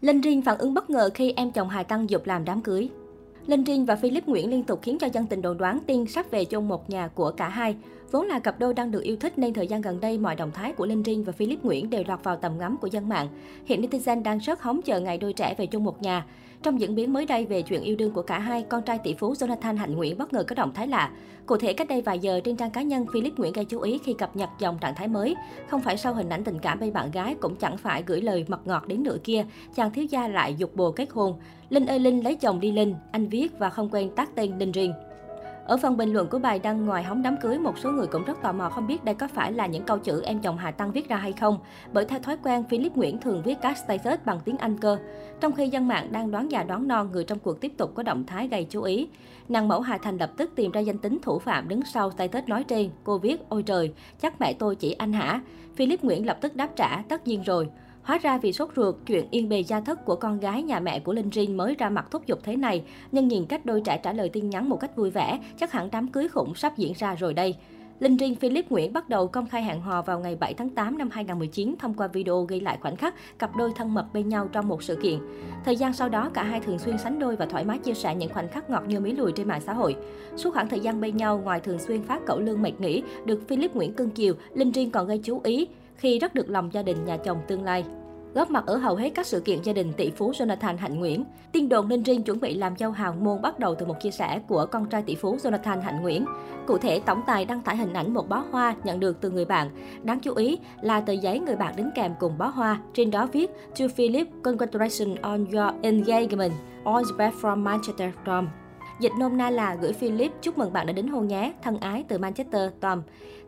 Linh Riêng phản ứng bất ngờ khi em chồng Hà Tăng dục làm đám cưới. Linh Riêng và Philip Nguyễn liên tục khiến cho dân tình đồn đoán Tiên sắp về chung một nhà của cả hai. Vốn là cặp đôi đang được yêu thích nên thời gian gần đây mọi động thái của Linh Trinh và Philip Nguyễn đều lọt vào tầm ngắm của dân mạng. Hiện netizen đang rất hóng chờ ngày đôi trẻ về chung một nhà. Trong diễn biến mới đây về chuyện yêu đương của cả hai, con trai tỷ phú Jonathan Hạnh Nguyễn bất ngờ có động thái lạ. Cụ thể cách đây vài giờ trên trang cá nhân, Philip Nguyễn gây chú ý khi cập nhật dòng trạng thái mới. Không phải sau hình ảnh tình cảm bên bạn gái, cũng chẳng phải gửi lời mật ngọt đến nửa kia, chàng thiếu gia lại dục bồ kết hôn. Linh ơi Linh lấy chồng đi Linh, anh viết và không quên tác tên Linh riêng. Ở phần bình luận của bài đăng ngoài hóng đám cưới, một số người cũng rất tò mò không biết đây có phải là những câu chữ em chồng Hà Tăng viết ra hay không. Bởi theo thói quen, Philip Nguyễn thường viết các status bằng tiếng Anh cơ. Trong khi dân mạng đang đoán già đoán non, người trong cuộc tiếp tục có động thái gây chú ý. Nàng mẫu Hà Thành lập tức tìm ra danh tính thủ phạm đứng sau status nói trên. Cô viết, ôi trời, chắc mẹ tôi chỉ anh hả? Philip Nguyễn lập tức đáp trả, tất nhiên rồi. Hóa ra vì sốt ruột, chuyện yên bề gia thất của con gái nhà mẹ của Linh Rin mới ra mặt thúc giục thế này. Nhưng nhìn cách đôi trẻ trả lời tin nhắn một cách vui vẻ, chắc hẳn đám cưới khủng sắp diễn ra rồi đây. Linh Rin Philip Nguyễn bắt đầu công khai hẹn hò vào ngày 7 tháng 8 năm 2019 thông qua video ghi lại khoảnh khắc cặp đôi thân mật bên nhau trong một sự kiện. Thời gian sau đó, cả hai thường xuyên sánh đôi và thoải mái chia sẻ những khoảnh khắc ngọt như mí lùi trên mạng xã hội. Suốt khoảng thời gian bên nhau, ngoài thường xuyên phát cẩu lương mệt nghỉ, được Philip Nguyễn cưng chiều, Linh Rin còn gây chú ý khi rất được lòng gia đình nhà chồng tương lai góp mặt ở hầu hết các sự kiện gia đình tỷ phú Jonathan Hạnh Nguyễn. Tin đồn Ninh Riêng chuẩn bị làm dâu hào môn bắt đầu từ một chia sẻ của con trai tỷ phú Jonathan Hạnh Nguyễn. Cụ thể, tổng tài đăng tải hình ảnh một bó hoa nhận được từ người bạn. Đáng chú ý là tờ giấy người bạn đính kèm cùng bó hoa. Trên đó viết, To Philip, congratulations on your engagement. All the best from Manchester, Tom. Dịch nôm na là gửi Philip chúc mừng bạn đã đính hôn nhé, thân ái từ Manchester, Tom.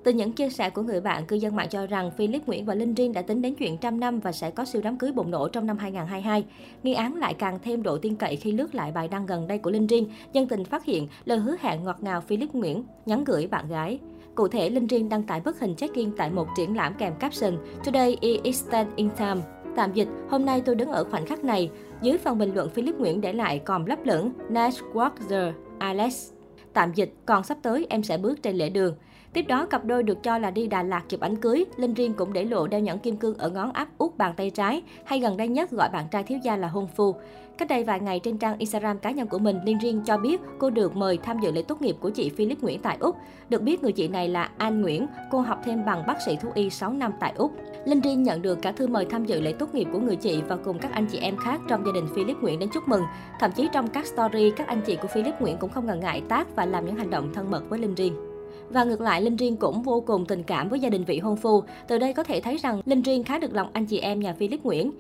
Từ những chia sẻ của người bạn, cư dân mạng cho rằng Philip Nguyễn và Linh Rin đã tính đến chuyện trăm năm và sẽ có siêu đám cưới bùng nổ trong năm 2022. Nghi án lại càng thêm độ tin cậy khi lướt lại bài đăng gần đây của Linh Rin, dân tình phát hiện lời hứa hẹn ngọt ngào Philip Nguyễn nhắn gửi bạn gái. Cụ thể, Linh Rin đăng tải bức hình check-in tại một triển lãm kèm caption Today is stand in time. Tạm dịch, hôm nay tôi đứng ở khoảnh khắc này. Dưới phần bình luận, Philip Nguyễn để lại còn lấp lửng Nash Walker, Alex. Tạm dịch, còn sắp tới em sẽ bước trên lễ đường. Tiếp đó, cặp đôi được cho là đi Đà Lạt chụp ảnh cưới. Linh Riêng cũng để lộ đeo nhẫn kim cương ở ngón áp út bàn tay trái, hay gần đây nhất gọi bạn trai thiếu gia là hôn phu. Cách đây vài ngày trên trang Instagram cá nhân của mình, Linh Riêng cho biết cô được mời tham dự lễ tốt nghiệp của chị Philip Nguyễn tại Úc. Được biết người chị này là An Nguyễn, cô học thêm bằng bác sĩ thú y 6 năm tại Úc. Linh Riêng nhận được cả thư mời tham dự lễ tốt nghiệp của người chị và cùng các anh chị em khác trong gia đình Philip Nguyễn đến chúc mừng. Thậm chí trong các story, các anh chị của Philip Nguyễn cũng không ngần ngại tác và làm những hành động thân mật với Linh Riêng. Và ngược lại, Linh Riêng cũng vô cùng tình cảm với gia đình vị hôn phu. Từ đây có thể thấy rằng Linh Riêng khá được lòng anh chị em nhà Philip Nguyễn.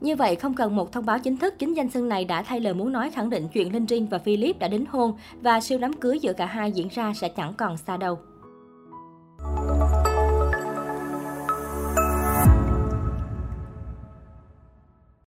Như vậy, không cần một thông báo chính thức, chính danh xưng này đã thay lời muốn nói khẳng định chuyện Linh Riêng và Philip đã đính hôn và siêu đám cưới giữa cả hai diễn ra sẽ chẳng còn xa đâu.